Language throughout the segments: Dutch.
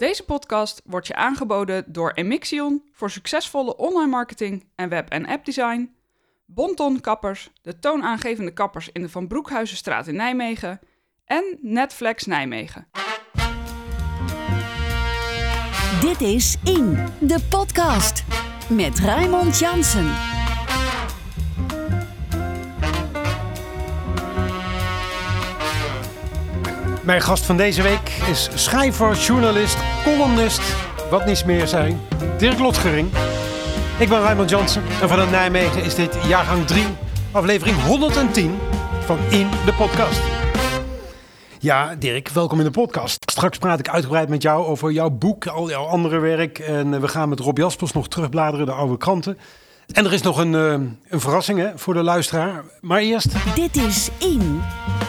Deze podcast wordt je aangeboden door Emixion voor succesvolle online marketing en web- en appdesign, Bonton Kappers, de toonaangevende kappers in de Van Broekhuizenstraat in Nijmegen en Netflix Nijmegen. Dit is In, de podcast. Met Raymond Jansen. Mijn gast van deze week is schrijver, journalist, columnist, wat niets meer zijn, Dirk Lotgering. Ik ben Raymond Jansen en vanuit Nijmegen is dit jaargang 3, aflevering 110 van In de Podcast. Ja, Dirk, welkom in de podcast. Straks praat ik uitgebreid met jou over jouw boek, al jouw andere werk. En we gaan met Rob Jaspers nog terugbladeren, de oude kranten. En er is nog een, uh, een verrassing hè, voor de luisteraar. Maar eerst... Dit is In,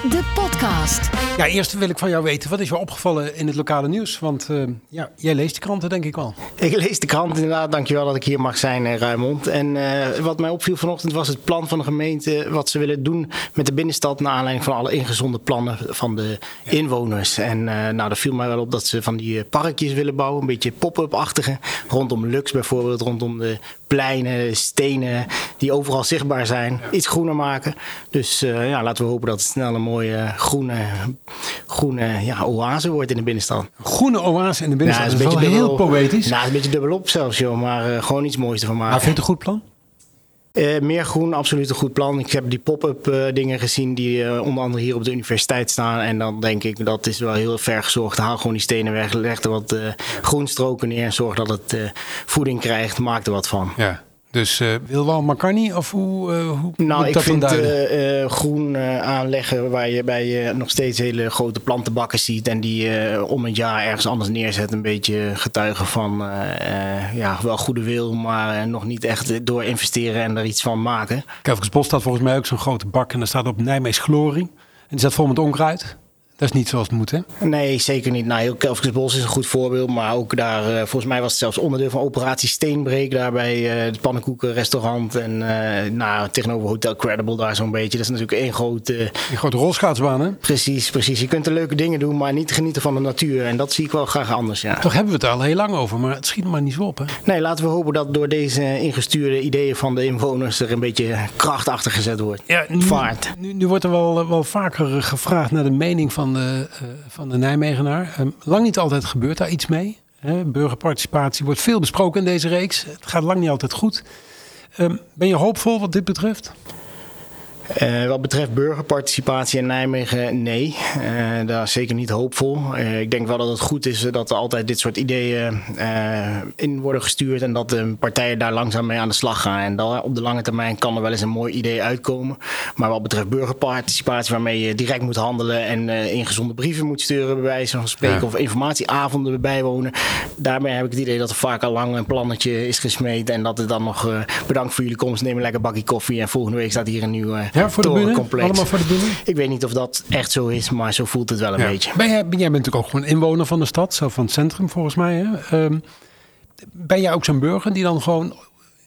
de podcast. Ja, eerst wil ik van jou weten, wat is je opgevallen in het lokale nieuws? Want uh, ja, jij leest de kranten denk ik wel. Ik lees de krant inderdaad. Dankjewel dat ik hier mag zijn, Ruimond. En uh, wat mij opviel vanochtend was het plan van de gemeente... wat ze willen doen met de binnenstad... naar aanleiding van alle ingezonde plannen van de ja. inwoners. En nou, daar viel mij wel op dat ze van die parkjes willen bouwen. Een beetje pop-up-achtige. Rondom Lux bijvoorbeeld, rondom de pleinen, stenen die overal zichtbaar zijn. Ja. Iets groener maken. Dus uh, ja, laten we hopen dat het snel een mooie groene, groene ja, oase wordt in de binnenstad. Groene oase in de binnenstad, ja, dat is, is wel heel poëtisch. Nou, een beetje dubbelop zelfs, joh. Maar uh, gewoon iets moois ervan maken. Maar vind je het een goed plan? Uh, meer groen, absoluut een goed plan. Ik heb die pop-up uh, dingen gezien die uh, onder andere hier op de universiteit staan. En dan denk ik dat is wel heel ver gezorgd. Haal gewoon die stenen weg, leg er wat groenstroken neer en zorg dat het voeding krijgt. Maak er wat van. Ja. Dus uh, wil wel McCartney of hoe, uh, hoe Nou, ik dat vind uh, groen aanleggen waar je bij je nog steeds hele grote plantenbakken ziet en die om een jaar ergens anders neerzet, een beetje getuigen van ja, wel goede wil, maar nog niet echt door investeren en er iets van maken. Kelvensbos staat volgens mij ook zo'n grote bak en daar staat op Nijmeegs Glorie. En die staat vol met onkruid. Dat is niet zoals het moet, hè? Nee, zeker niet. Nou, Kelvensbos is een goed voorbeeld. Maar ook daar, uh, volgens mij was het zelfs onderdeel van operatie Steenbreek. Daar bij uh, het pannenkoekenrestaurant. En uh, nou, tegenover Hotel Credible daar zo'n beetje. Dat is natuurlijk één grote... Een grote rolschaatsbaan, hè? Precies, precies. Je kunt er leuke dingen doen, maar niet genieten van de natuur. En dat zie ik wel graag anders, ja. Toch hebben we het al heel lang over, maar het schiet maar niet zo op, hè? Nee, laten we hopen dat door deze ingestuurde ideeën van de inwoners... er een beetje kracht achter gezet wordt. Ja, nu, Vaart. Nu, nu wordt er wel, wel vaker gevraagd naar de mening van de, uh, van de Nijmegenaar. Um, lang niet altijd gebeurt daar iets mee. Burgerparticipatie wordt veel besproken in deze reeks. Het gaat lang niet altijd goed. Um, ben je hoopvol wat dit betreft? Uh, wat betreft burgerparticipatie in Nijmegen, nee. Uh, daar is zeker niet hoopvol. Uh, ik denk wel dat het goed is dat er altijd dit soort ideeën in worden gestuurd en dat de partijen daar langzaam mee aan de slag gaan. En dan, op de lange termijn kan er wel eens een mooi idee uitkomen. Maar wat betreft burgerparticipatie, waarmee je direct moet handelen en ingezonde brieven moet sturen, bij wijze van spreken, ja. of informatieavonden bijwonen. Daarmee heb ik het idee dat er vaak al lang een plannetje is gesmeed en dat het dan nog bedankt voor jullie komst, neem een lekker bakje koffie en volgende week staat hier een nieuwe. Ja, voor de bühne? Allemaal voor de bühne? Ik weet niet of dat echt zo is, maar zo voelt het wel een ja. beetje. Ben jij, ben jij bent natuurlijk ook gewoon inwoner van de stad, zo van het centrum volgens mij. Hè? Um, ben jij ook zo'n burger die dan gewoon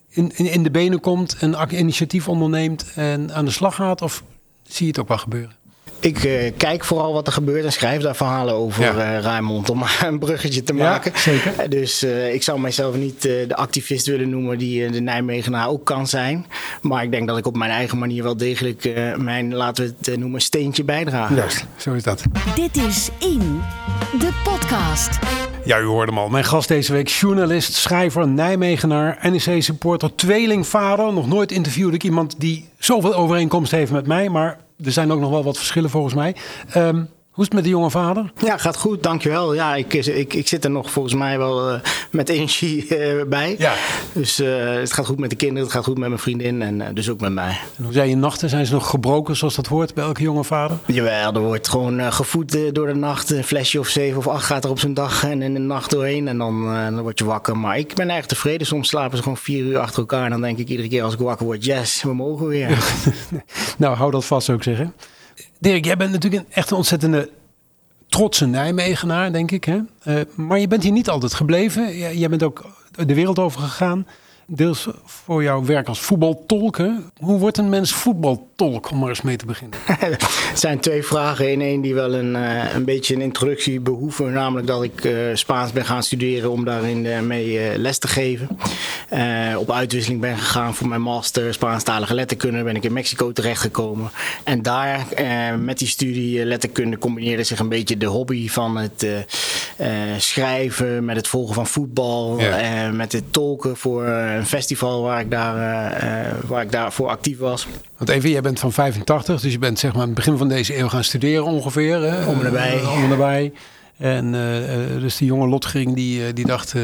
in, in, in de benen komt, een initiatief onderneemt en aan de slag gaat? Of zie je het ook wel gebeuren? Ik uh, kijk vooral wat er gebeurt en schrijf daar verhalen over, ja. uh, Raymond, om een bruggetje te maken. Ja, zeker. Dus uh, ik zou mijzelf niet de activist willen noemen die de Nijmegenaar ook kan zijn. Maar ik denk dat ik op mijn eigen manier wel degelijk mijn, laten we het noemen, steentje bijdrage. Juist, zo is dat. Dit is In, de podcast. Ja, u hoorde hem al. Mijn gast deze week, journalist, schrijver, Nijmegenaar, NEC-supporter, tweelingvader. Nog nooit interviewde ik iemand die zoveel overeenkomst heeft met mij, maar er zijn ook nog wel wat verschillen volgens mij. Um, hoe is het met de jonge vader? Ja, gaat goed, dankjewel. Ja, ik, ik, ik zit er nog volgens mij wel uh, met energie uh, bij. Ja. Dus uh, het gaat goed met de kinderen, het gaat goed met mijn vriendin en dus ook met mij. En hoe zijn je nachten? Zijn ze nog gebroken zoals dat hoort bij elke jonge vader? Jawel, er wordt gewoon gevoed door de nacht. Een flesje of zeven of acht gaat er op zijn dag en in de nacht doorheen. En dan, dan word je wakker. Maar ik ben erg tevreden. Soms slapen ze gewoon vier uur achter elkaar. En dan denk ik iedere keer als ik wakker word, yes, we mogen weer. nou, hou dat vast ook zeggen. Dirk, jij bent natuurlijk een echt een ontzettende trotse Nijmegenaar, denk ik. Hè? Uh, maar je bent hier niet altijd gebleven. Jij, jij bent ook de wereld over gegaan. Deels voor jouw werk als voetbaltolk. Hoe wordt een mens voetbaltolk? Voetbaltolk, om maar eens mee te beginnen? het zijn twee vragen in één die wel een, uh, een beetje een introductie behoeven. Namelijk dat ik uh, Spaans ben gaan studeren om daarin uh, mee les te geven. op uitwisseling ben gegaan voor mijn master Spaanstalige letterkunde. Ben ik in Mexico terechtgekomen. En daar met die studie letterkunde combineerde zich een beetje de hobby van het schrijven, met het volgen van voetbal, ja. met het tolken voor een festival waar ik, daar, waar ik daarvoor actief was. Want even, jij bent van 85, dus je bent zeg maar aan het begin van deze eeuw gaan studeren ongeveer. Hè? Om en nabij. Uh, om en nabij. En dus die jonge Lotgering die, die dacht,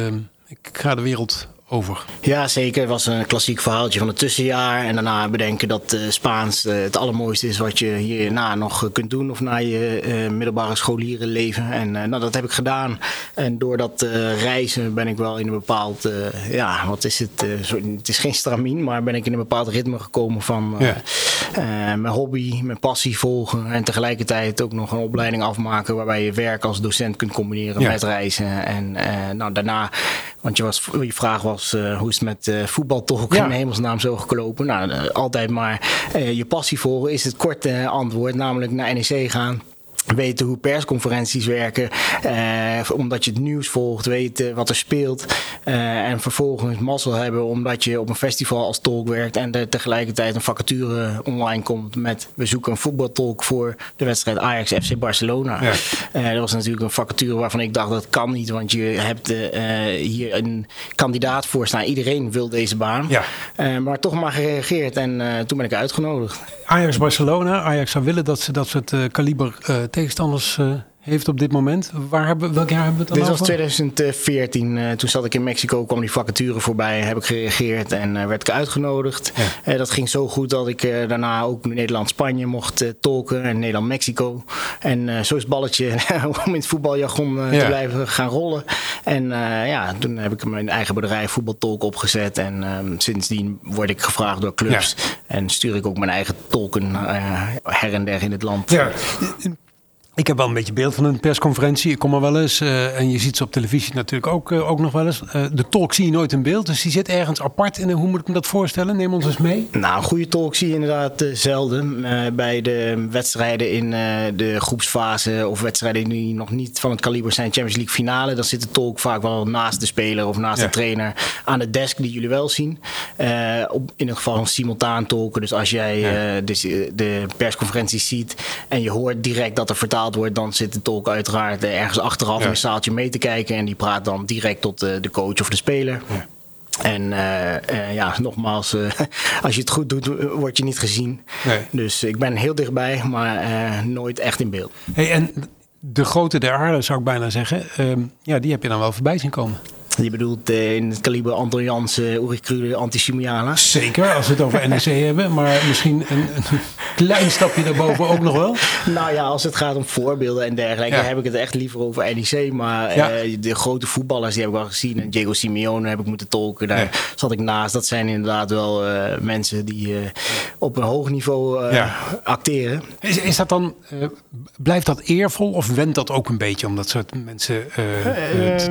ik ga de wereld over. Ja, zeker. Het was een klassiek verhaaltje van het tussenjaar. En daarna bedenken dat uh, Spaans uh, het allermooiste is wat je hierna nog uh, kunt doen. Of na je middelbare scholierenleven. En nou, dat heb ik gedaan. En door dat reizen ben ik wel in een bepaald... ja, wat is het? Het is geen stramien, maar ben ik in een bepaald ritme gekomen van... Ja. mijn hobby, mijn passie volgen. En tegelijkertijd ook nog een opleiding afmaken... waarbij je werk als docent kunt combineren ja. met reizen. En nou, daarna... Want je, was, je vraag was uh, hoe is het met uh, voetbaltolk ja. in hemelsnaam zo geklopen? Nou, uh, altijd maar je passie volgen is het korte antwoord, namelijk naar NEC gaan weten hoe persconferenties werken, eh, omdat je het nieuws volgt, weten wat er speelt eh, en vervolgens mazzel hebben omdat je op een festival als tolk werkt en er tegelijkertijd een vacature online komt met we zoeken een voetbaltolk voor de wedstrijd Ajax FC Barcelona. Ja. Uh, dat was natuurlijk een vacature waarvan ik dacht dat kan niet, want je hebt hier een kandidaat voor staan. Iedereen wil deze baan, ja. maar toch maar gereageerd en toen ben ik uitgenodigd. Ajax Barcelona, Ajax zou willen dat ze dat soort kaliber tegenstanders uh, heeft op dit moment. Waar hebben, welk jaar hebben we het dan Dit over? was 2014. Uh, toen zat ik in Mexico, kwam die vacature voorbij. Heb ik gereageerd en uh, werd ik uitgenodigd. Ja. dat ging zo goed dat ik daarna ook Nederland-Spanje mocht tolken. En Nederland-Mexico. En zo is het balletje om in het voetbaljargon ja. te blijven gaan rollen. En ja, toen heb ik mijn eigen bedrijf voetbaltolk opgezet. En ehm, sindsdien word ik gevraagd door clubs. Ja. En stuur ik ook mijn eigen tolken her en der in het land. Ja. Ik heb wel een beetje beeld van een persconferentie. Ik kom er wel eens. Uh, en je ziet ze op televisie natuurlijk ook, uh, ook nog wel eens. Uh, de tolk zie je nooit in beeld. Dus die zit ergens apart. En hoe moet ik me dat voorstellen? Neem ons eens mee. Nou, een goede tolk zie je inderdaad zelden. bij de wedstrijden in de groepsfase. Of wedstrijden die nog niet van het kaliber zijn. Champions League finale. Dan zit de tolk vaak wel naast de speler of naast ja. de trainer. Aan de desk die jullie wel zien. op, in ieder geval een simultaan tolken. Dus als jij ja. de, de persconferentie ziet. En je hoort direct dat er vertaald wordt, dan zit de tolk uiteraard ergens achteraf ja. in een zaaltje mee te kijken. En die praat dan direct tot de, de coach of de speler. Ja. En uh, uh, ja, nogmaals, uh, als je het goed doet, word je niet gezien. Nee. Dus ik ben heel dichtbij, maar nooit echt in beeld. Hey, en de grote der aarde, zou ik bijna zeggen, ehm, ja, die heb je dan wel voorbij zien komen. Je bedoelt uh, in het kaliber Anton Jansen, Uri Krude, Antisimiala? Zeker, als we het over NEC hebben. Maar misschien een, een, klein stapje daarboven ook nog wel. Nou ja, als het gaat om voorbeelden en dergelijke, ja. heb ik het echt liever over NEC. Maar ja. uh, de grote voetballers, die heb ik al gezien. En Diego Simeone heb ik moeten tolken. Daar ja. zat ik naast. Dat zijn inderdaad wel uh, mensen die op een hoog niveau acteren. Is, is dat dan, blijft dat eervol of wendt dat ook een beetje om dat soort mensen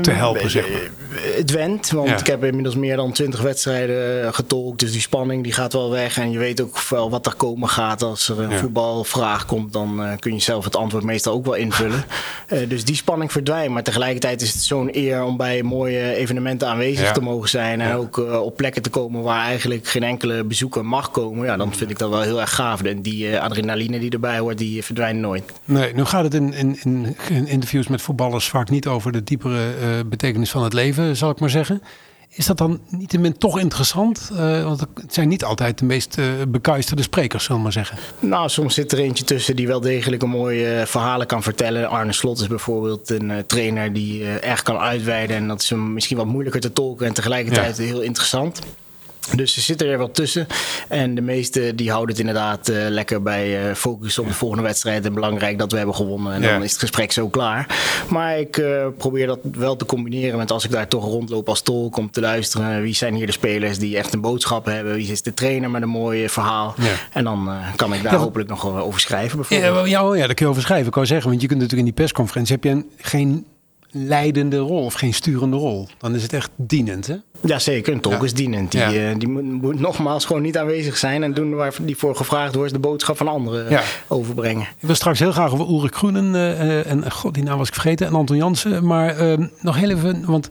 te helpen, zeg maar? Het went. Want ja. ik heb inmiddels meer dan twintig wedstrijden getolkt. Dus die spanning die gaat wel weg. En je weet ook wel wat er komen gaat. Als er een ja. voetbalvraag komt, dan uh, kun je zelf het antwoord meestal ook wel invullen. uh, dus die spanning verdwijnt. Maar tegelijkertijd is het zo'n eer om bij mooie evenementen aanwezig ja. te mogen zijn. En ook uh, op plekken te komen waar eigenlijk geen enkele bezoeker mag komen. Ja, dan vind ik dat wel heel erg gaaf. En die adrenaline die erbij hoort, die verdwijnt nooit. Nee, nu gaat het in, in, in, in interviews met voetballers vaak niet over de diepere betekenis van het leven zal ik maar zeggen. Is dat dan niet toch interessant? Uh, want het zijn niet altijd de meest uh, bekuisterde sprekers, zullen we maar zeggen. Nou, soms zit er eentje tussen die wel degelijk een mooie uh, verhalen kan vertellen. Arne Slot is bijvoorbeeld een trainer die erg kan uitweiden. En dat is hem misschien wat moeilijker te tolken en tegelijkertijd ja. heel interessant. Dus ze zitten er wel tussen. En de meesten die houden het inderdaad uh, lekker bij uh, focus op de volgende wedstrijd. En belangrijk dat we hebben gewonnen. En ja. dan is het gesprek zo klaar. Maar ik uh, probeer dat wel te combineren met als ik daar toch rondloop als tolk. Om te luisteren. Wie zijn hier de spelers die echt een boodschap hebben? Wie is de trainer met een mooi verhaal? Ja. En dan kan ik daar ja, hopelijk nog over schrijven bijvoorbeeld. Ja, ja, ja, daar kun je over schrijven. Ik wou zeggen, want je kunt natuurlijk in die persconferentie heb je een, geen leidende rol of geen sturende rol. Dan is het echt dienend, hè? Ja, zeker. Een tolk Ja. is dienend. Die, Ja. eh, die moet, moet nogmaals gewoon niet aanwezig zijn en doen waar die voor gevraagd wordt, de boodschap van anderen Ja. overbrengen. Ik wil straks heel graag over Ulrich Groenen eh, eh, en god, die naam was ik vergeten, en Anton Jansen. Maar ehm, nog heel even, want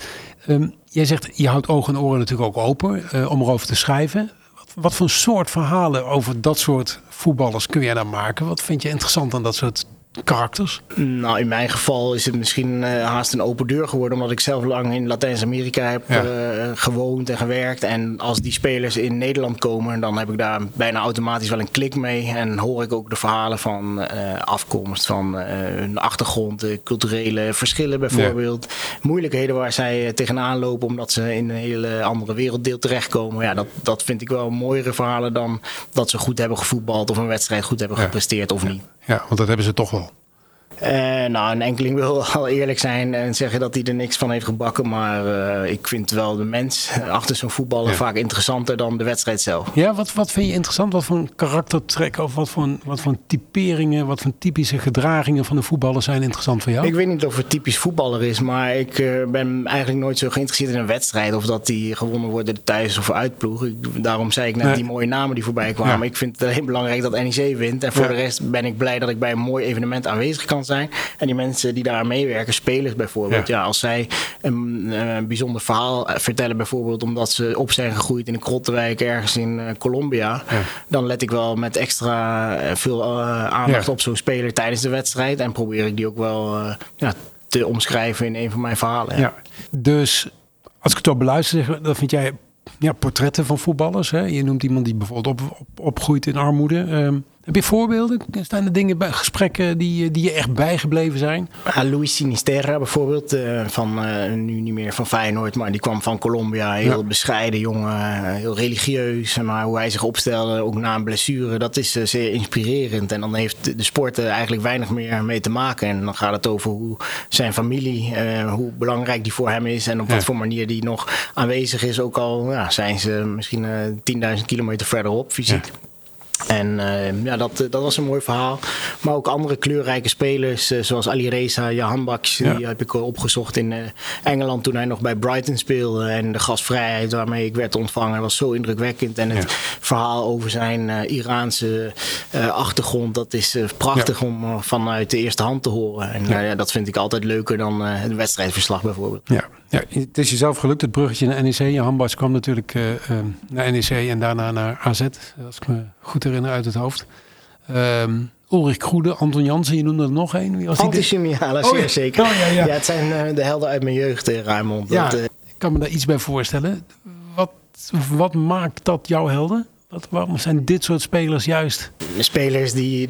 ehm, jij zegt je houdt ogen en oren natuurlijk ook open eh, om erover te schrijven. Wat, wat voor soort verhalen over dat soort voetballers kun jij dan maken? Wat vind je interessant aan dat soort karakters? Nou, in mijn geval is het misschien eh, haast een open deur geworden, omdat ik zelf lang in Latijns-Amerika heb Ja. eh, gewoond en gewerkt. En als die spelers in Nederland komen, dan heb ik daar bijna automatisch wel een klik mee. En hoor ik ook de verhalen van eh, afkomst, van hun achtergrond, de culturele verschillen bijvoorbeeld. Moeilijkheden waar zij tegenaan lopen omdat ze in een hele andere werelddeel terechtkomen. Ja, dat, dat vind ik wel mooiere verhalen dan dat ze goed hebben gevoetbald of een wedstrijd goed hebben Ja. gepresteerd of niet. Ja, want dat hebben ze toch wel. Eh, nou, een enkeling wil al eerlijk zijn en zeggen dat hij er niks van heeft gebakken. Maar eh, ik vind wel de mens achter zo'n voetballer Ja. vaak interessanter dan de wedstrijd zelf. Ja, wat, wat vind je interessant? Wat voor een karaktertrek of wat voor, een- wat voor typeringen, wat voor typische gedragingen van een voetballer zijn interessant voor jou? Ik weet niet of het typisch voetballer is, maar ik eh, ben eigenlijk nooit zo geïnteresseerd in een wedstrijd. Of dat die gewonnen de thuis- of uitploeg. Ik, daarom zei ik net Nee. die mooie namen die voorbij kwamen. Ja. Ik vind het alleen belangrijk dat NEC wint. En voor Ja. de rest ben ik blij dat ik bij een mooi evenement aanwezig kan zijn. En die mensen die daar meewerken, spelers bijvoorbeeld. Ja. Ja. als zij een, eh, een bijzonder verhaal vertellen, bijvoorbeeld omdat ze op zijn gegroeid in een krottenwijk ergens in eh, Colombia. Ja. Dan let ik wel met extra eh, veel eh, aandacht Ja. op zo'n speler tijdens de wedstrijd. En probeer ik die ook wel eh, ja, te omschrijven in een van mijn verhalen. ja. Dus als ik het zo beluister, dan vind jij ja, portretten van voetballers. Hè? Je noemt iemand die bijvoorbeeld op, op, opgroeit in armoede. Ehm, heb je voorbeelden? Staan er dingen bij gesprekken die, die je echt bijgebleven zijn? Ja, Luis Sinisterra bijvoorbeeld, eh, van, eh, nu niet meer van Feyenoord, maar die kwam van Colombia. Heel Ja. bescheiden jongen, eh, heel religieus. Maar hoe hij zich opstelde, ook na een blessure, dat is eh, zeer inspirerend. En dan heeft de- sport er eigenlijk weinig meer mee te maken. En dan gaat het over hoe zijn familie, eh, hoe belangrijk die voor hem is. En op Ja. wat voor manier die nog aanwezig is. Ook al ja, zijn ze misschien eh 10.000 kilometer verderop fysiek. En eh, ja, dat, eh, dat was een mooi verhaal. Maar ook andere kleurrijke spelers, eh, zoals Ali Reza, Jahan Baks, Ja. die heb ik opgezocht in eh, Engeland toen hij nog bij Brighton speelde. En de gastvrijheid waarmee ik werd ontvangen was zo indrukwekkend. En het Ja. verhaal over zijn Iraanse achtergrond, dat is prachtig om vanuit de eerste hand te horen. En Ja. ja. ja, dat vind ik altijd leuker dan een wedstrijdverslag bijvoorbeeld. Ja. Ja, het is jezelf gelukt, het bruggetje naar NEC. Je handbas kwam natuurlijk eh, eh, naar NEC en daarna naar AZ. Als ik me goed herinner uit het hoofd. Ehm Ulrich Kroede, Anton Jansen, je noemde er nog één. Wie was die? Antisemiala, Oh, ja. zeker. Oh, ja, ja. het zijn eh, de helden uit mijn jeugd, eh, Raymond. Ja, Dat, eh, ik kan me daar iets bij voorstellen. Wat, wat maakt dat jouw helden? Wat, waarom zijn dit soort spelers juist? spelers die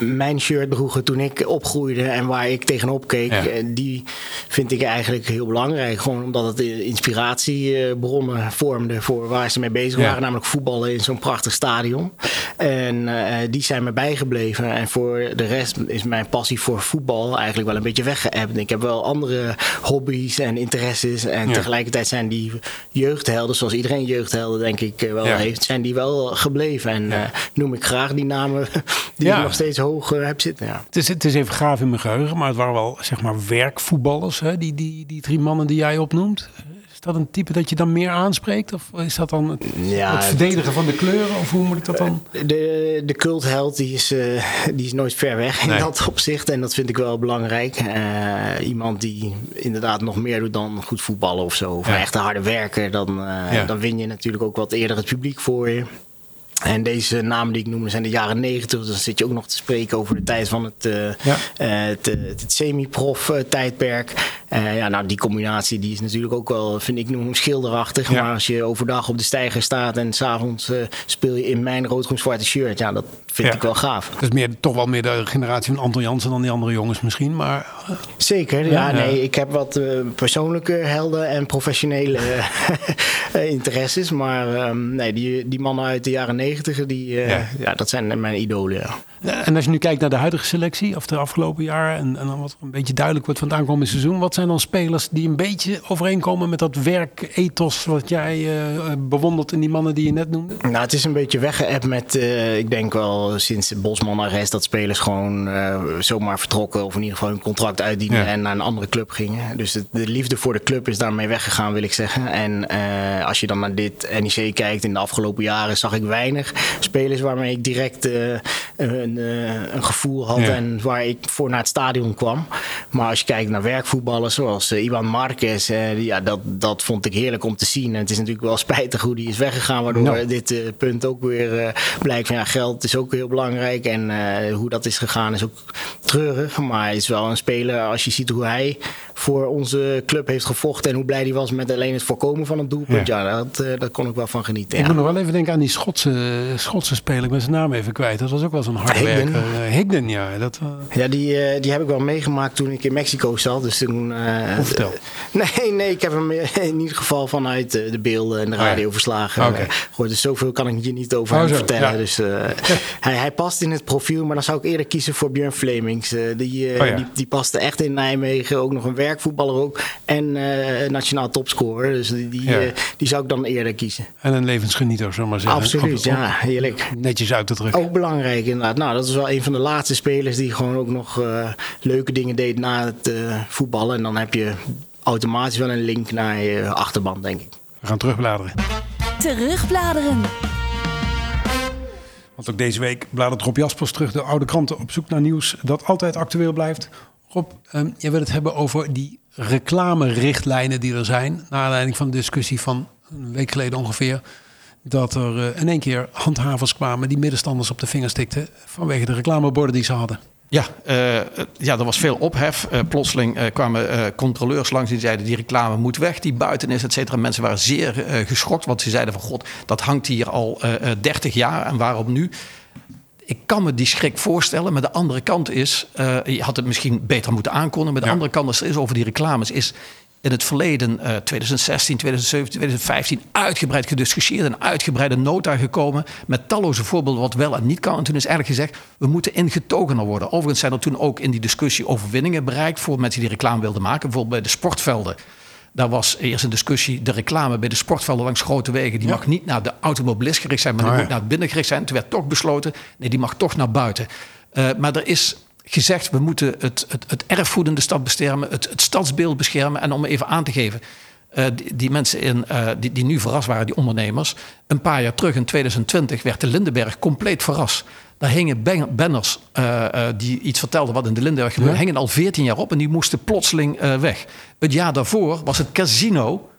mijn shirt droegen toen ik opgroeide en waar ik tegenop keek, Ja. eh, die vind ik eigenlijk heel belangrijk. Gewoon omdat het inspiratiebronnen vormde voor waar ze mee bezig Ja. waren, namelijk voetballen in zo'n prachtig stadion. En eh, die zijn me bijgebleven. En voor de rest is mijn passie voor voetbal eigenlijk wel een beetje weggeëpt. Ik heb wel andere hobby's en interesses. En Ja. tegelijkertijd zijn die jeugdhelden, zoals iedereen jeugdhelden denk ik eh, wel heeft, zijn die wel gebleven. En noem ik graag die namen die ik nog steeds hoog eh, heb zitten. Ja. Het is, het is even gaaf in mijn geheugen, maar het waren wel zeg maar werkvoetballers. Hè? Die, die, die drie mannen die jij opnoemt. Is dat een type dat je dan meer aanspreekt? Of is dat dan het, Ja, het verdedigen van de kleuren? Of hoe moet ik dat dan? De, de cultheld die is, eh, die is nooit ver weg in Nee. dat opzicht. En dat vind ik wel belangrijk. Eh, iemand die inderdaad nog meer doet dan goed voetballen of zo. Of Ja. een echte harde werker. Dan, eh, Ja. dan win je natuurlijk ook wat eerder het publiek voor je. En deze namen die ik noemde zijn de jaren negentig. Dus dan zit je ook nog te spreken over de tijd van het, eh, Ja. eh, het, eh, het semi-prof tijdperk. Eh, ja, nou, die combinatie die is natuurlijk ook wel, vind ik, noem schilderachtig. Ja. Maar als je overdag op de steiger staat en s'avonds eh speel je in mijn rood-groen-zwarte shirt. Ja, dat vind Ja. ik wel gaaf. Dat is meer, toch wel meer de generatie van Anton Jansen dan die andere jongens misschien. Maar Zeker, ja, nee, ik heb wat eh, persoonlijke helden en professionele eh, interesses. Maar ehm, nee, die, die mannen uit de jaren negentig, die, eh, Ja. dat zijn mijn idolen. Ja. En als je nu kijkt naar de huidige selectie of de afgelopen jaren en, en dan wat een beetje duidelijk wordt van het aankomende seizoen, wat zijn dan spelers die een beetje overeenkomen met dat werkethos wat jij uh, bewondert in die mannen die je net noemde? Nou, het is een beetje weggeëpt met, uh, ik denk wel sinds de Bosman-arrest, dat spelers gewoon uh, zomaar vertrokken of in ieder geval hun contract uitdienen ja. en naar een andere club gingen. Dus de, de, liefde voor de club is daarmee weggegaan, wil ik zeggen. En als je dan naar dit NEC kijkt in de afgelopen jaren, zag ik weinig spelers waarmee ik direct een, een, gevoel had ja. en waar ik voor naar het stadion kwam. Maar als je kijkt naar werkvoetballers zoals uh, Ivan Marquez, uh, ja, dat, dat vond ik heerlijk om te zien. En het is natuurlijk wel spijtig hoe die is weggegaan, waardoor no. dit uh, punt ook weer blijkt van ja, geld is ook heel belangrijk. En hoe dat is gegaan is ook treurig. Maar hij is wel een speler, als je ziet hoe hij voor onze club heeft gevochten en hoe blij hij was met alleen het voorkomen van het doelpunt. Ja, ja dat, dat kon ik wel van genieten. Ik ja. moet nog wel even denken aan die Schotse, Schotse speler. Ik ben zijn naam even kwijt. Dat was ook wel zo'n hard werker. Higden, ja. Dat, ja, die, die heb ik wel meegemaakt toen ik in Mexico zat. Dus toen. Uh, vertel. Nee, nee, ik heb hem in ieder geval vanuit de beelden en de radioverslagen okay. gehoord. Dus zoveel kan ik je niet over oh, hem zo, vertellen. ja. Dus hij, hij past in het profiel, maar dan zou ik eerder kiezen voor Björn Flemings. Die, oh, ja. die, die paste echt in Nijmegen. Ook nog een werkvoetballer ook. En nationaal topscorer. Dus die, die, die, zou ik dan eerder kiezen. En een levensgenieter, zullen maar zeggen. Absoluut, op, ja. Heerlijk. Netjes uit te drukken. Ook belangrijk inderdaad. Nou, dat is wel een van de laatste spelers die gewoon ook nog leuke dingen deed na het uh, voetballen. En dan heb je automatisch wel een link naar je achterban, denk ik. We gaan terugbladeren. Terugbladeren. Want ook deze week bladert Rob Jaspers terug de oude kranten op zoek naar nieuws dat altijd actueel blijft. Rob, um, jij wil het hebben over die reclamerichtlijnen die er zijn. Naar aanleiding van de discussie van een week geleden ongeveer. Dat er uh, in één keer handhavers kwamen die middenstanders op de vingers tikten vanwege de reclameborden die ze hadden. Ja, uh, ja, er was veel ophef. Uh, plotseling uh, kwamen controleurs langs die zeiden... die reclame moet weg, die buiten is, et cetera. Mensen waren zeer geschokt, want ze zeiden van... god, dat hangt hier al 30 jaar en waarom nu? Ik kan me die schrik voorstellen, maar de andere kant is... je had het misschien beter moeten aankondigen... maar de ja. andere kant is, is over die reclames... is in het verleden, uh, 2016, 2017, 2015, uitgebreid gediscussieerd en uitgebreide nota gekomen met talloze voorbeelden wat wel en niet kan. En toen is eigenlijk gezegd, we moeten ingetogener worden. Overigens zijn er toen ook in die discussie overwinningen bereikt voor mensen die reclame wilden maken. Bijvoorbeeld bij de sportvelden. Daar was eerst een discussie, de reclame bij de sportvelden langs grote wegen, die ja. mag niet naar de automobilist gericht zijn, maar die oh, ja. moet naar het binnengericht zijn. Toen werd toch besloten, nee, die mag toch naar buiten. Uh, maar er is gezegd, we moeten het, het, het erfgoed in de stad beschermen, het, het stadsbeeld beschermen. En om even aan te geven, uh, die, die, mensen in, uh, die, die nu verrast waren, die ondernemers. Een paar jaar terug, in 2020, werd de Lindenberg compleet verrast. Daar hingen banners uh, die iets vertelden wat in de Lindenberg gebeurde. Ja. hingen al 14 jaar op en die moesten plotseling weg. Het jaar daarvoor was het casino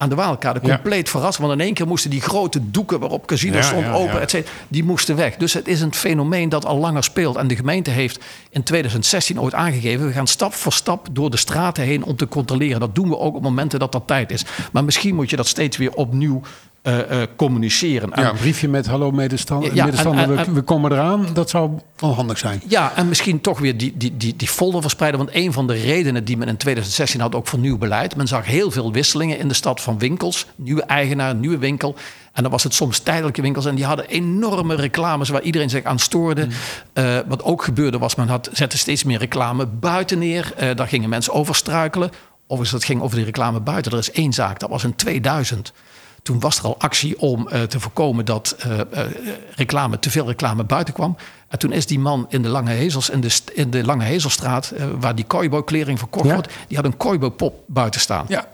aan de Waalkade compleet ja. verrast. Want in één keer moesten die grote doeken waarop casino ja, stond ja, open, et cetera, die moesten weg. Dus het is een fenomeen dat al langer speelt. En de gemeente heeft in 2016 ooit aangegeven... we gaan stap voor stap door de straten heen om te controleren. Dat doen we ook op momenten dat dat tijd is. Maar misschien moet je dat steeds weer opnieuw uh, uh, communiceren. Ja, een briefje met hallo medestander, ja, middenstander, en, en, we, we, komen eraan. Dat zou wel handig zijn. Ja, en misschien toch weer die, die, die, die folder verspreiden. Want een van de redenen die men in 2016 had, ook voor nieuw beleid. Men zag heel veel wisselingen in de stad van winkels. Nieuwe eigenaar, nieuwe winkel. En dan was het soms tijdelijke winkels. En die hadden enorme reclames waar iedereen zich aan stoorde. Mm. Uh, wat ook gebeurde was, men had, zette steeds meer reclame buiten neer. daar gingen mensen over struikelen. Overigens, dat ging over die reclame buiten. Er is één zaak, dat was in 2000. Toen was er al actie om uh, te voorkomen dat uh, uh, reclame, te veel reclame buiten kwam. En toen is die man in de Lange Hezels, in de, in de Lange Hezelstraat, waar die kooiboy-klering verkocht ja. wordt, die had een kooiboy-pop buiten staan. Ja.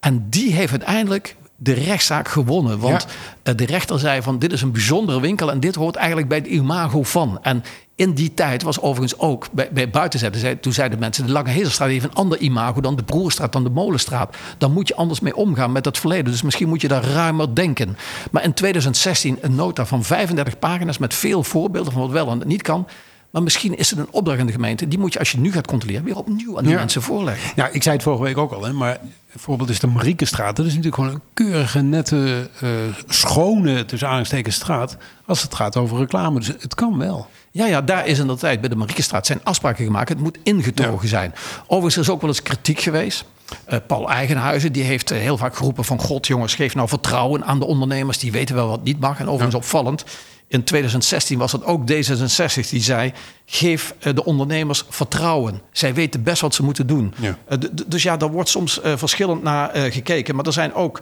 En die heeft uiteindelijk de rechtszaak gewonnen. Want ja. de rechter zei van dit is een bijzondere winkel en dit hoort eigenlijk bij het imago van. En in die tijd was overigens ook bij, bij buitenzetten. Toen zeiden mensen: de Lange Hezelstraat heeft een ander imago dan de Broerstraat, dan de Molenstraat. Dan moet je anders mee omgaan met dat verleden. Dus misschien moet je daar ruimer denken. Maar in 2016 een nota van 35 pagina's met veel voorbeelden van wat wel en niet kan. Maar misschien is het een opdracht in de gemeente. Die moet je, als je nu gaat controleren, weer opnieuw aan die ja. mensen voorleggen. Ja, ik zei het vorige week ook al. Hè, maar bijvoorbeeld is de Mariekenstraat. Dat is natuurlijk gewoon een keurige, nette, uh, schone, tussen straat. Als het gaat over reclame. Dus het kan wel. Ja, ja, daar is in de tijd bij de Mariekenstraat zijn afspraken gemaakt. Het moet ingetogen ja. zijn. Overigens is er ook wel eens kritiek geweest. Uh, Paul Eigenhuizen die heeft uh, heel vaak geroepen van... God jongens, geef nou vertrouwen aan de ondernemers. Die weten wel wat niet mag. En overigens ja. opvallend In 2016 was het ook D66 die zei: geef eh, de ondernemers vertrouwen. Zij weten best wat ze moeten doen. Ja. Eh, dus ja, daar wordt soms eh, verschillend naar gekeken. Maar er zijn ook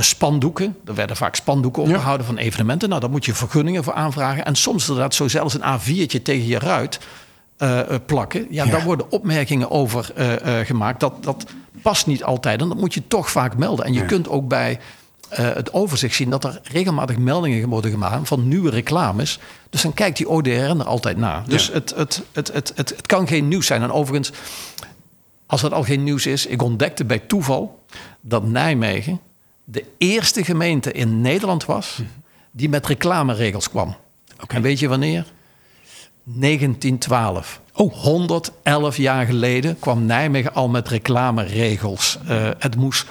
spandoeken. Er werden vaak spandoeken opgehouden van evenementen. Nou, daar moet je vergunningen voor aanvragen. En soms inderdaad zo zelfs een A4'tje tegen je ruit plakken. Ja, Ja. daar worden opmerkingen over gemaakt. Dat, dat past niet altijd. En dat moet je toch vaak melden. En je Ja. kunt ook bij het overzicht zien dat er regelmatig meldingen worden gemaakt van nieuwe reclames. Dus dan kijkt die ODR er altijd naar. Dus het, het, het, het, het, kan geen nieuws zijn. En overigens, als dat al geen nieuws is, ik ontdekte bij toeval dat Nijmegen de eerste gemeente in Nederland was die met reclameregels kwam. En weet je wanneer? 1912. Oh, 111 jaar geleden kwam Nijmegen al met reclameregels. Eh, het moest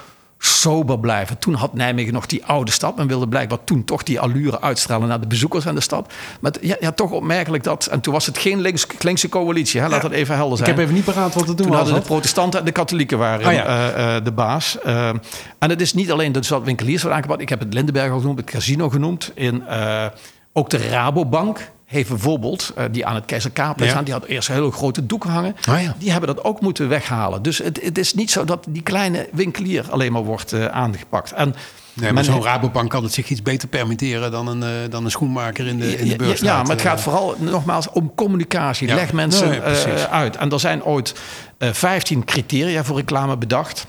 sober blijven. Toen had Nijmegen nog die oude stad. Men wilde blijkbaar toen toch die allure uitstralen naar de bezoekers aan de stad. Maar ja, ja, toch opmerkelijk dat... En toen was het geen links, linkse coalitie. Hè? Laat dat even helder Ik zijn. heb even niet paraat wat het toen Toen was. hadden de protestanten en de katholieken waren Oh ja. eh, eh, de baas. Eh, en het is niet alleen de stad winkeliers wordt aangepakt. Ik heb het Lindenberg al genoemd, het casino genoemd. In, eh, ook de Rabobank heeft bijvoorbeeld, eh, die aan het Keizer Kaaplein Ja. staan... die had eerst hele grote doeken hangen. Oh ja. Die hebben dat ook moeten weghalen. Dus het, het is niet zo dat die kleine winkelier alleen maar wordt eh, aangepakt. En Nee, maar zo'n Rabobank kan het zich iets beter permitteren dan een, eh, dan een schoenmaker in de, in de beurs. ja, maar het gaat vooral nogmaals om communicatie. Ja. Leg mensen Nee, uit. En er zijn ooit eh 15 criteria voor reclame bedacht.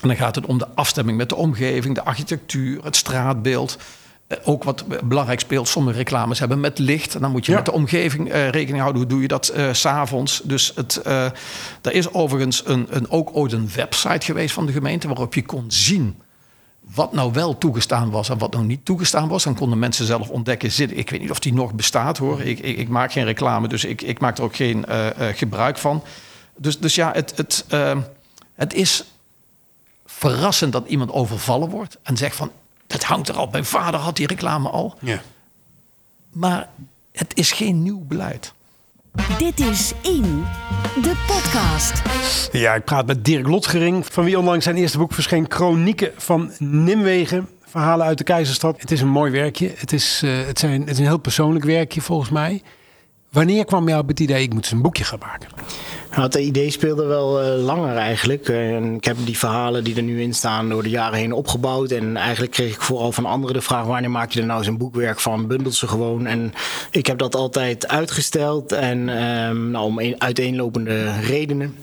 En dan gaat het om de afstemming met de omgeving, de architectuur, het straatbeeld. Eh, Ook wat belangrijk speelt, sommige reclames hebben met licht. En dan moet je Ja. met de omgeving eh, rekening houden. Hoe doe je dat eh, s s'avonds? Dus het, eh er is overigens een, een, ook ooit een website geweest van de gemeente... waarop je kon zien wat nou wel toegestaan was en wat nou niet toegestaan was. Dan konden mensen zelf ontdekken. Zit, ik weet niet of die nog bestaat hoor. Ik, ik, ik maak geen reclame, dus ik, ik maak er ook geen eh, eh, gebruik van. Dus, dus ja, het, het, eh, het is verrassend dat iemand overvallen wordt en zegt van... dat hangt er al, mijn vader had die reclame al. Ja. Maar het is geen nieuw beleid. Dit is In, de podcast. Ja, ik praat met Dirk Lotgering, van wie onlangs zijn eerste boek verscheen, Chronieken van Nimwegen. Verhalen uit de Keizerstad. Het is een mooi werkje. Het is, eh, het zijn, het is een heel persoonlijk werkje volgens mij. Wanneer kwam jou op het idee, ik moet eens een boekje gaan maken? Nou, het idee speelde wel eh, langer eigenlijk. Eh, en ik heb die verhalen die er nu in staan door de jaren heen opgebouwd. En eigenlijk kreeg ik vooral van anderen de vraag: wanneer maak je er nou een boekwerk van? Bundelt ze gewoon. En ik heb dat altijd uitgesteld. En ehm, nou, om een, uiteenlopende redenen.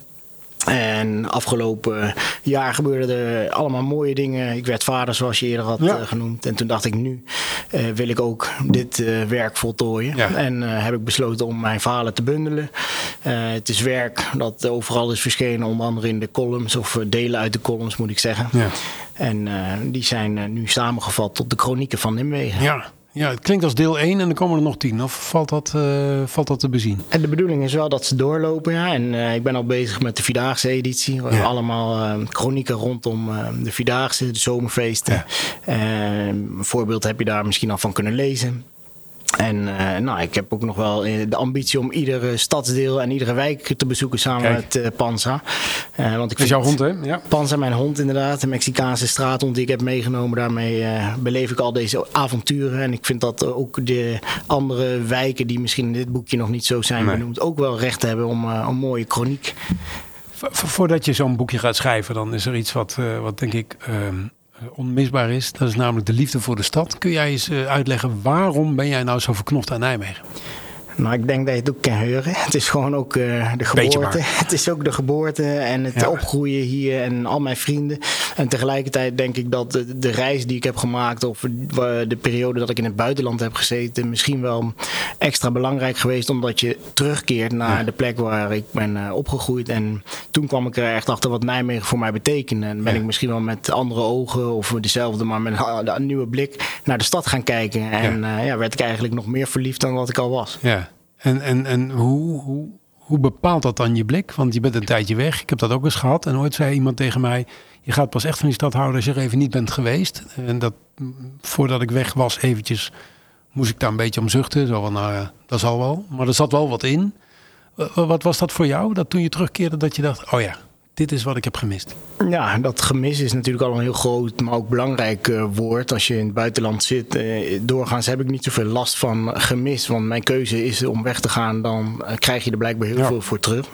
En afgelopen jaar gebeurden er allemaal mooie dingen. Ik werd vader, zoals je eerder had Ja. eh, genoemd. En toen dacht ik, nu eh, wil ik ook dit eh, werk voltooien. Ja. En heb ik besloten om mijn verhalen te bundelen. Het is werk dat overal is verschenen, onder andere in de columns, of delen uit de columns moet ik zeggen. Ja. En die zijn nu samengevat tot de chronieken van Nimwegen. Ja, ja het klinkt als deel 1 en dan komen er nog 10. Of valt dat, eh, valt dat te bezien? En de bedoeling is wel dat ze doorlopen, ja. En eh, ik ben al bezig met de Vierdaagse editie. We Ja. hebben allemaal eh, chronieken rondom eh, de Vierdaagse, de zomerfeesten. Eh, een voorbeeld heb je daar misschien al van kunnen lezen. En eh, nou, ik heb ook nog wel eh, de ambitie om iedere stadsdeel en iedere wijk te bezoeken samen Kijk. met eh, Panza. Want ik Dat is jouw hond, hè? Ja. Panza, mijn hond inderdaad, de Mexicaanse straathond die ik heb meegenomen. Daarmee beleef ik al deze avonturen. En ik vind dat ook de andere wijken die misschien in dit boekje nog niet zo zijn Nee. benoemd, ook wel recht hebben om een mooie chroniek. Vo- vo- Voordat je zo'n boekje gaat schrijven, dan is er iets wat, wat denk ik ehm, onmisbaar is. Dat is namelijk de liefde voor de stad. Kun jij eens eh, uitleggen waarom ben jij nou zo verknocht aan Nijmegen? Nou, ik denk dat je het ook kan horen. Het is gewoon ook eh, de geboorte. Het is ook de geboorte en het Ja. opgroeien hier en al mijn vrienden. En tegelijkertijd denk ik dat de, de reis die ik heb gemaakt... of wa- de periode dat ik in het buitenland heb gezeten... misschien wel extra belangrijk geweest... omdat je terugkeert naar de plek waar ik ben eh, opgegroeid. En toen kwam ik er echt achter wat Nijmegen voor mij betekende. En ben Ja. ik misschien wel met andere ogen of dezelfde... maar met een, nieuwe blik naar de stad gaan kijken. En ja. ja, werd ik eigenlijk nog meer verliefd dan wat ik al was. Ja. En, en, en hoe, hoe, hoe bepaalt dat dan je blik? Want je bent een tijdje weg. Ik heb dat ook eens gehad. En ooit zei iemand tegen mij... je gaat pas echt van die stad houden als je er even niet bent geweest. En dat voordat ik weg was eventjes... moest ik daar een beetje om zuchten. Zo van, nou ja, dat zal wel. Maar er zat wel wat in. Wa- Wat was dat voor jou? Dat toen je terugkeerde dat je dacht... oh ja, dit is wat ik heb gemist? Ja, dat gemis is natuurlijk al een heel groot, maar ook belangrijk uh, woord. Als je in het buitenland zit, uh, doorgaans heb ik niet zoveel last van gemis. Want mijn keuze is om weg te gaan, dan uh, krijg je er blijkbaar heel ja. veel voor terug.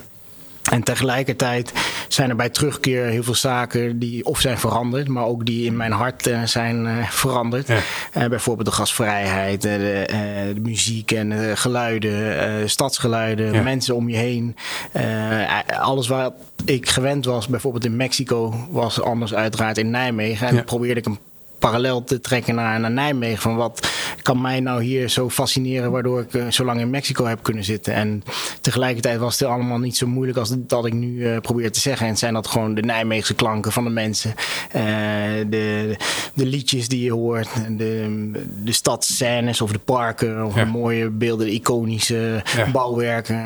En tegelijkertijd zijn er bij terugkeer heel veel zaken die of zijn veranderd, maar ook die in mijn hart uh, zijn uh, veranderd. Ja. Uh, bijvoorbeeld de gasvrijheid, de, de, muziek en de geluiden, stadsgeluiden, ja. mensen om je heen. alles wat ik gewend was, bijvoorbeeld in Mexico, was anders uiteraard in Nijmegen. En ja. probeerde ik een parallel te trekken naar, naar Nijmegen. Van wat kan mij nou hier zo fascineren, waardoor ik uh, zo lang in Mexico heb kunnen zitten. En tegelijkertijd was het allemaal niet zo moeilijk als dat ik nu uh, probeer te zeggen. En zijn dat gewoon de Nijmeegse klanken van de mensen, uh, de, de liedjes die je hoort, de, de stadsscènes of de parken, of ja. de mooie beelden, de iconische ja. bouwwerken.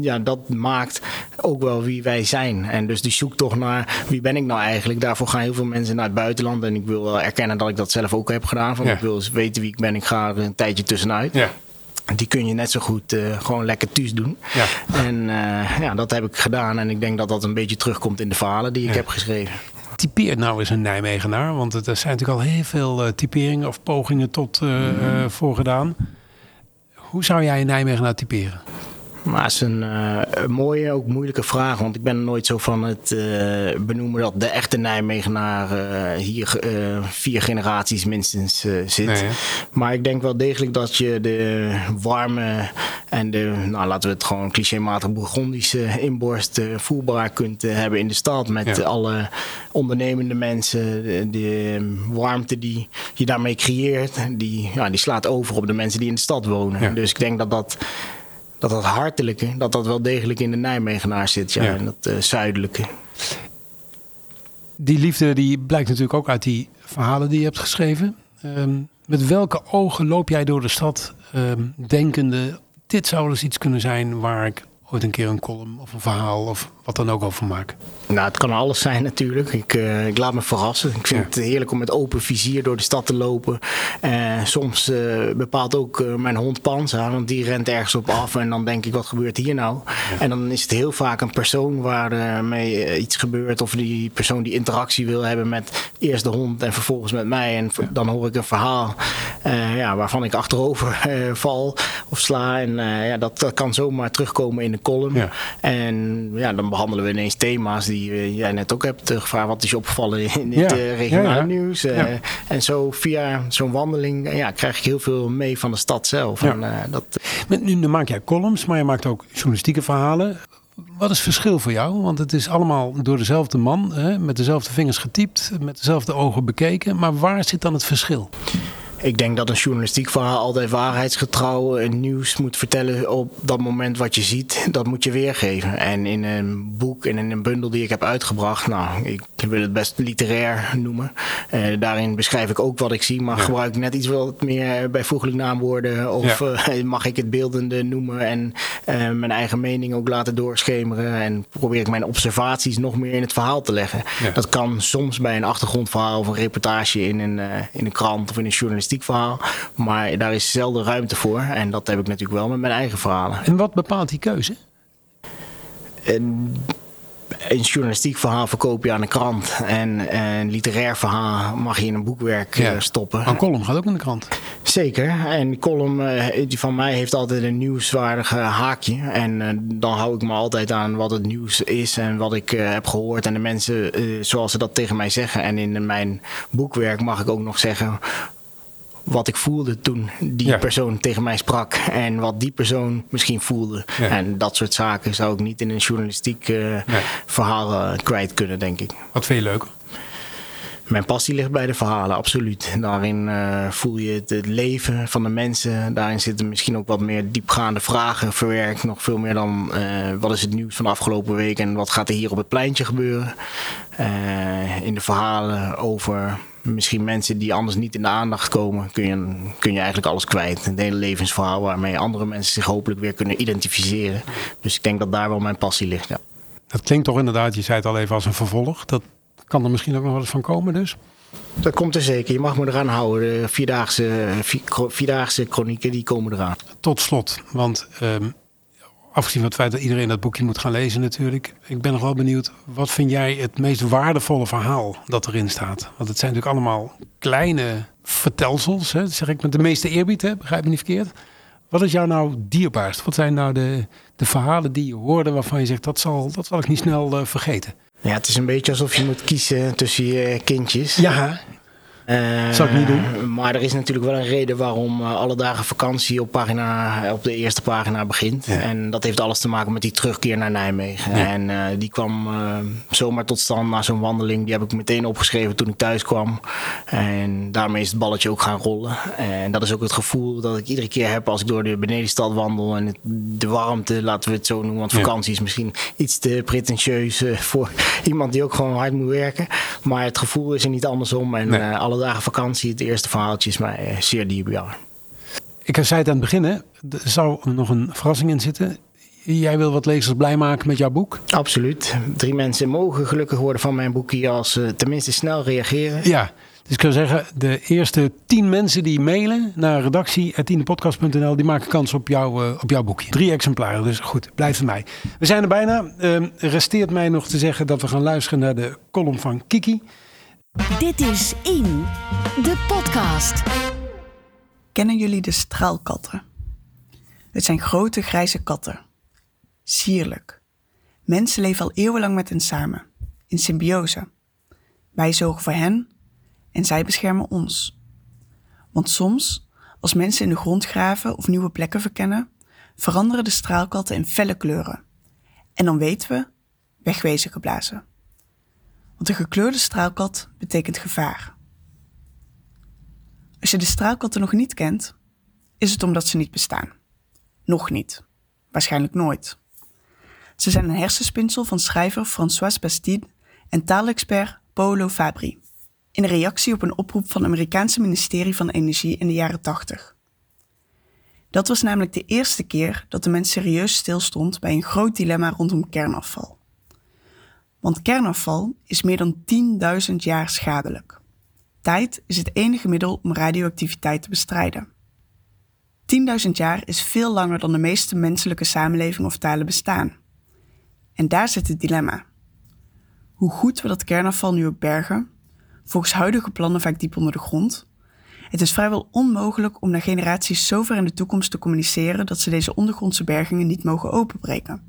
ja, dat maakt ook wel wie wij zijn. En dus die zoektocht naar wie ben ik nou eigenlijk, daarvoor gaan heel veel mensen naar het buitenland. En ik wil wel erkennen dat ik dat zelf ook heb gedaan. Van Ja. Ik wil eens weten wie ik ben. Ik ga er een tijdje tussenuit. Ja. Die kun je net zo goed eh, gewoon lekker thuis doen. Ja. En eh, ja, dat heb ik gedaan. En ik denk dat dat een beetje terugkomt in de verhalen die ik Ja. heb geschreven. Typeer nou eens een Nijmegenaar. Want er zijn natuurlijk al heel veel eh, typeringen of pogingen tot eh, voor gedaan. Hoe zou jij een Nijmegenaar typeren? Maar het is een, eh, een mooie, ook moeilijke vraag. Want ik ben nooit zo van het eh, benoemen dat de echte Nijmegenaar eh, hier vier generaties minstens zit. Nee, maar ik denk wel degelijk dat je de warme en de, nou laten we het gewoon clichématig Bourgondische inborst voelbaar kunt hebben in de stad. Met Ja. alle ondernemende mensen, de, de warmte die je daarmee creëert, die, ja, die slaat over op de mensen die in de stad wonen. Ja. Dus ik denk dat dat dat dat hartelijke, dat dat wel degelijk in de Nijmegenaar zit. Ja, Ja. En dat eh, zuidelijke. Die liefde die blijkt natuurlijk ook uit die verhalen die je hebt geschreven. Ehm, met welke ogen loop jij door de stad ehm, denkende... dit zou dus iets kunnen zijn waar ik ooit een keer een column of een verhaal... of wat dan ook over maak? Nou, het kan alles zijn natuurlijk. Ik, eh, ik laat me verrassen. Ik vind Ja. het heerlijk om met open vizier door de stad te lopen. Eh, soms eh, bepaalt ook mijn hond Panza, want die rent ergens op af. En dan denk ik, wat gebeurt hier nou? En dan is het heel vaak een persoon waarmee iets gebeurt. Of die persoon die interactie wil hebben met eerst de hond en vervolgens met mij. En dan hoor ik een verhaal ja, waarvan ik achterover val of sla. En ja, dat, dat kan zomaar terugkomen in een column. Ja. En ja, dan behandelen we ineens thema's die eh, jij net ook hebt eh, gevraagd. Wat is je opgevallen in Ja. het eh, regionale Ja, ja. nieuws? Eh, Ja. En zo via zo'n wandeling ja, krijg ik heel veel mee van de stad zelf. Ja. En, eh, dat, Met, nu dan maak jij columns, maar je maakt ook journalistieke verhalen. Wat is het verschil voor jou? Want het is allemaal door dezelfde man, hè, met dezelfde vingers getypt, met dezelfde ogen bekeken. Maar waar zit dan het verschil? Ik denk dat een journalistiek verhaal altijd waarheidsgetrouw en nieuws moet vertellen op dat moment wat je ziet. Dat moet je weergeven. En in een boek en in een bundel die ik heb uitgebracht, nou, ik wil het best literair noemen. Eh, daarin beschrijf ik ook wat ik zie, maar Ja. gebruik ik net iets wat meer bijvoeglijk naamwoorden. Of Ja. eh, mag ik het beeldende noemen en eh, mijn eigen mening ook laten doorschemeren. En probeer ik mijn observaties nog meer in het verhaal te leggen. Ja. Dat kan soms bij een achtergrondverhaal of een reportage in een, eh, in een krant of in een journalistiek verhaal. Maar daar is zelden ruimte voor. En dat heb ik natuurlijk wel met mijn eigen verhalen. En wat bepaalt die keuze? En een journalistiek verhaal verkoop je aan een krant. En een literair verhaal mag je in een boekwerk eh, stoppen. Een column gaat ook in de krant. Zeker. En die column eh, die van mij heeft altijd een nieuwswaardig eh, haakje. En eh, dan hou ik me altijd aan wat het nieuws is en wat ik heb gehoord. En de mensen zoals ze dat tegen mij zeggen. En in mijn boekwerk mag ik ook nog zeggen wat ik voelde toen die Ja. persoon tegen mij sprak. En wat die persoon misschien voelde. Ja. En dat soort zaken zou ik niet in een journalistiek eh, Nee. verhaal kwijt kunnen, denk ik. Wat vind je leuker? Mijn passie ligt bij de verhalen, absoluut. Daarin eh, voel je het, het leven van de mensen. Daarin zitten misschien ook wat meer diepgaande vragen verwerkt. Nog veel meer dan eh, wat is het nieuws van de afgelopen week en wat gaat er hier op het pleintje gebeuren. In de verhalen over misschien mensen die anders niet in de aandacht komen, kun je, kun je eigenlijk alles kwijt. Een hele levensverhaal waarmee andere mensen zich hopelijk weer kunnen identificeren. Dus ik denk dat daar wel mijn passie ligt. Ja. Dat klinkt toch inderdaad, je zei het al even als een vervolg. Dat kan er misschien ook nog wat eens van komen dus. Dat komt er zeker. Je mag me eraan houden. De vierdaagse, vier- vierdaagse chronieken die komen eraan. Tot slot, want ehm, afgezien van het feit dat iedereen dat boekje moet gaan lezen natuurlijk. Ik ben nog wel benieuwd, wat vind jij het meest waardevolle verhaal dat erin staat? Want het zijn natuurlijk allemaal kleine vertelsels, hè? Dat zeg ik met de meeste eerbied, hè? begrijp me niet verkeerd. Wat is jou nou dierbaarst? Wat zijn nou de, de verhalen die je hoorde waarvan je zegt, dat zal, dat zal ik niet snel uh, vergeten? Ja, het is een beetje alsof je moet kiezen tussen je kindjes. Ja, Uh, Zou ik niet doen. Maar er is natuurlijk wel een reden waarom uh, alle dagen vakantie op, pagina, op de eerste pagina begint. Ja. En dat heeft alles te maken met die terugkeer naar Nijmegen. Ja. En uh, die kwam zomaar tot stand na zo'n wandeling. Die heb ik meteen opgeschreven toen ik thuis kwam. En daarmee is het balletje ook gaan rollen. En dat is ook het gevoel dat ik iedere keer heb als ik door de benedenstad wandel. En het, de warmte, laten we het zo noemen. Want Ja. vakantie is misschien iets te pretentieus voor iemand die ook gewoon hard moet werken. Maar het gevoel is er niet andersom. En Nee. eh, alle dagen vakantie, het eerste verhaaltje is mij eh, zeer dierbaar. Ik zei het aan het begin, hè, er zou nog een verrassing in zitten. Jij wil wat lezers blij maken met jouw boek. Absoluut. Drie mensen mogen gelukkig worden van mijn boekje als ze tenminste snel reageren. Ja, dus ik zou zeggen, de eerste tien mensen die mailen naar redactie.tienepodcast.nl, die maken kans op, jou, eh, op jouw boekje. Drie exemplaren, dus goed, blijf van mij. We zijn er bijna. Ehm, resteert mij nog te zeggen dat we gaan luisteren naar de column van Kiki. Dit is In, de podcast. Kennen jullie de straalkatten? Het zijn grote grijze katten. Sierlijk. Mensen leven al eeuwenlang met hen samen, in symbiose. Wij zorgen voor hen en zij beschermen ons. Want soms, als mensen in de grond graven of nieuwe plekken verkennen, veranderen de straalkatten in felle kleuren. En dan weten we, wegwezen geblazen. Want een gekleurde straalkat betekent gevaar. Als je de straalkatten nog niet kent, is het omdat ze niet bestaan. Nog niet. Waarschijnlijk nooit. Ze zijn een hersenspinsel van schrijver François Bastide en taalexpert Paolo Fabri. In reactie op een oproep van het Amerikaanse ministerie van Energie in de jaren 80. Dat was namelijk de eerste keer dat de mens serieus stilstond bij een groot dilemma rondom kernafval. Want kernafval is meer dan 10.000 jaar schadelijk. Tijd is het enige middel om radioactiviteit te bestrijden. 10.000 jaar is veel langer dan de meeste menselijke samenlevingen of talen bestaan. En daar zit het dilemma. Hoe goed we dat kernafval nu ook bergen, volgens huidige plannen vaak diep onder de grond, het is vrijwel onmogelijk om naar generaties zo ver in de toekomst te communiceren dat ze deze ondergrondse bergingen niet mogen openbreken.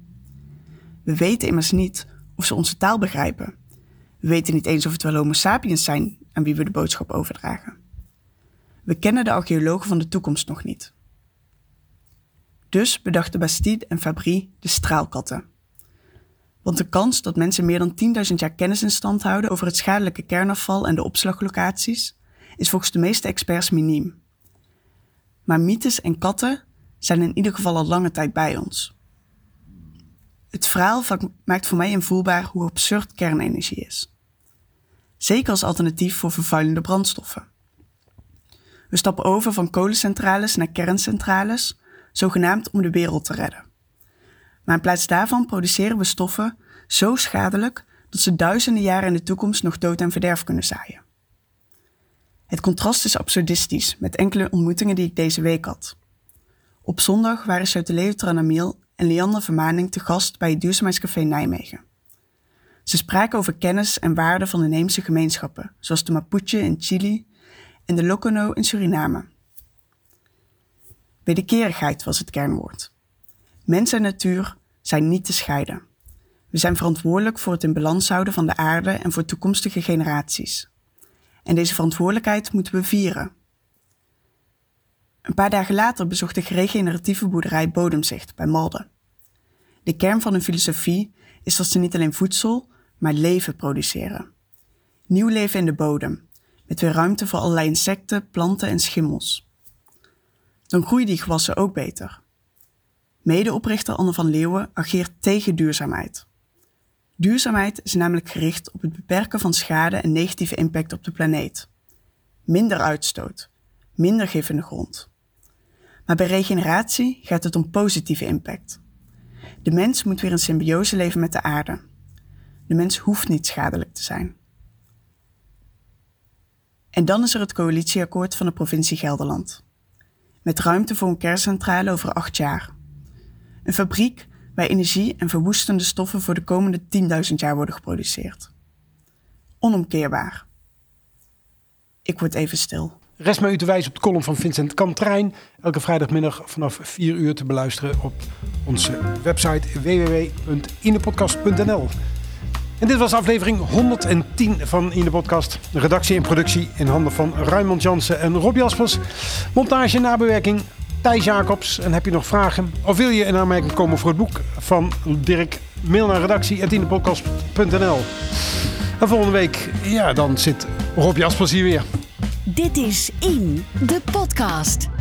We weten immers niet of ze onze taal begrijpen. We weten niet eens of het wel Homo sapiens zijn aan wie we de boodschap overdragen. We kennen de archeologen van de toekomst nog niet. Dus bedachten Bastide en Fabry de straalkatten. Want de kans dat mensen meer dan 10.000 jaar kennis in stand houden over het schadelijke kernafval en de opslaglocaties is volgens de meeste experts miniem. Maar mythes en katten zijn in ieder geval al lange tijd bij ons. Het verhaal maakt voor mij invoelbaar hoe absurd kernenergie is. Zeker als alternatief voor vervuilende brandstoffen. We stappen over van kolencentrales naar kerncentrales, zogenaamd om de wereld te redden. Maar in plaats daarvan produceren we stoffen zo schadelijk dat ze duizenden jaren in de toekomst nog dood en verderf kunnen zaaien. Het contrast is absurdistisch met enkele ontmoetingen die ik deze week had. Op zondag waren Chautelet Tranamiel en Leander Vermaning te gast bij het Duurzaamheidscafé Nijmegen. Ze spraken over kennis en waarden van inheemse gemeenschappen, zoals de Mapuche in Chili en de Lokono in Suriname. Wederkerigheid was het kernwoord. Mens en natuur zijn niet te scheiden. We zijn verantwoordelijk voor het in balans houden van de aarde en voor toekomstige generaties. En deze verantwoordelijkheid moeten we vieren. Een paar dagen later bezocht de geregeneratieve boerderij Bodemzicht bij Malden. De kern van hun filosofie is dat ze niet alleen voedsel, maar leven produceren. Nieuw leven in de bodem, met weer ruimte voor allerlei insecten, planten en schimmels. Dan groeien die gewassen ook beter. Medeoprichter Anne van Leeuwen ageert tegen duurzaamheid. Duurzaamheid is namelijk gericht op het beperken van schade en negatieve impact op de planeet. Minder uitstoot, minder gif in de grond. Maar bij regeneratie gaat het om positieve impact. De mens moet weer in symbiose leven met de aarde. De mens hoeft niet schadelijk te zijn. En dan is er het coalitieakkoord van de provincie Gelderland. Met ruimte voor een kerncentrale over acht jaar. Een fabriek waar energie en verwoestende stoffen voor de komende 10.000 jaar worden geproduceerd. Onomkeerbaar. Ik word even stil. Rest mij u te wijzen op de column van Vincent Kantrijn. Elke vrijdagmiddag vanaf 4 uur te beluisteren op onze website www.inepodcast.nl. En dit was aflevering 110 van In de Podcast. Redactie en productie in handen van Raymond Jansen en Rob Jaspers. Montage en nabewerking Thijs Jacobs. En heb je nog vragen? Of wil je in aanmerking komen voor het boek van Dirk? Mail naar redactie.inepodcast.nl En volgende week, ja, dan zit Rob Jaspers hier weer. Dit is In, de podcast.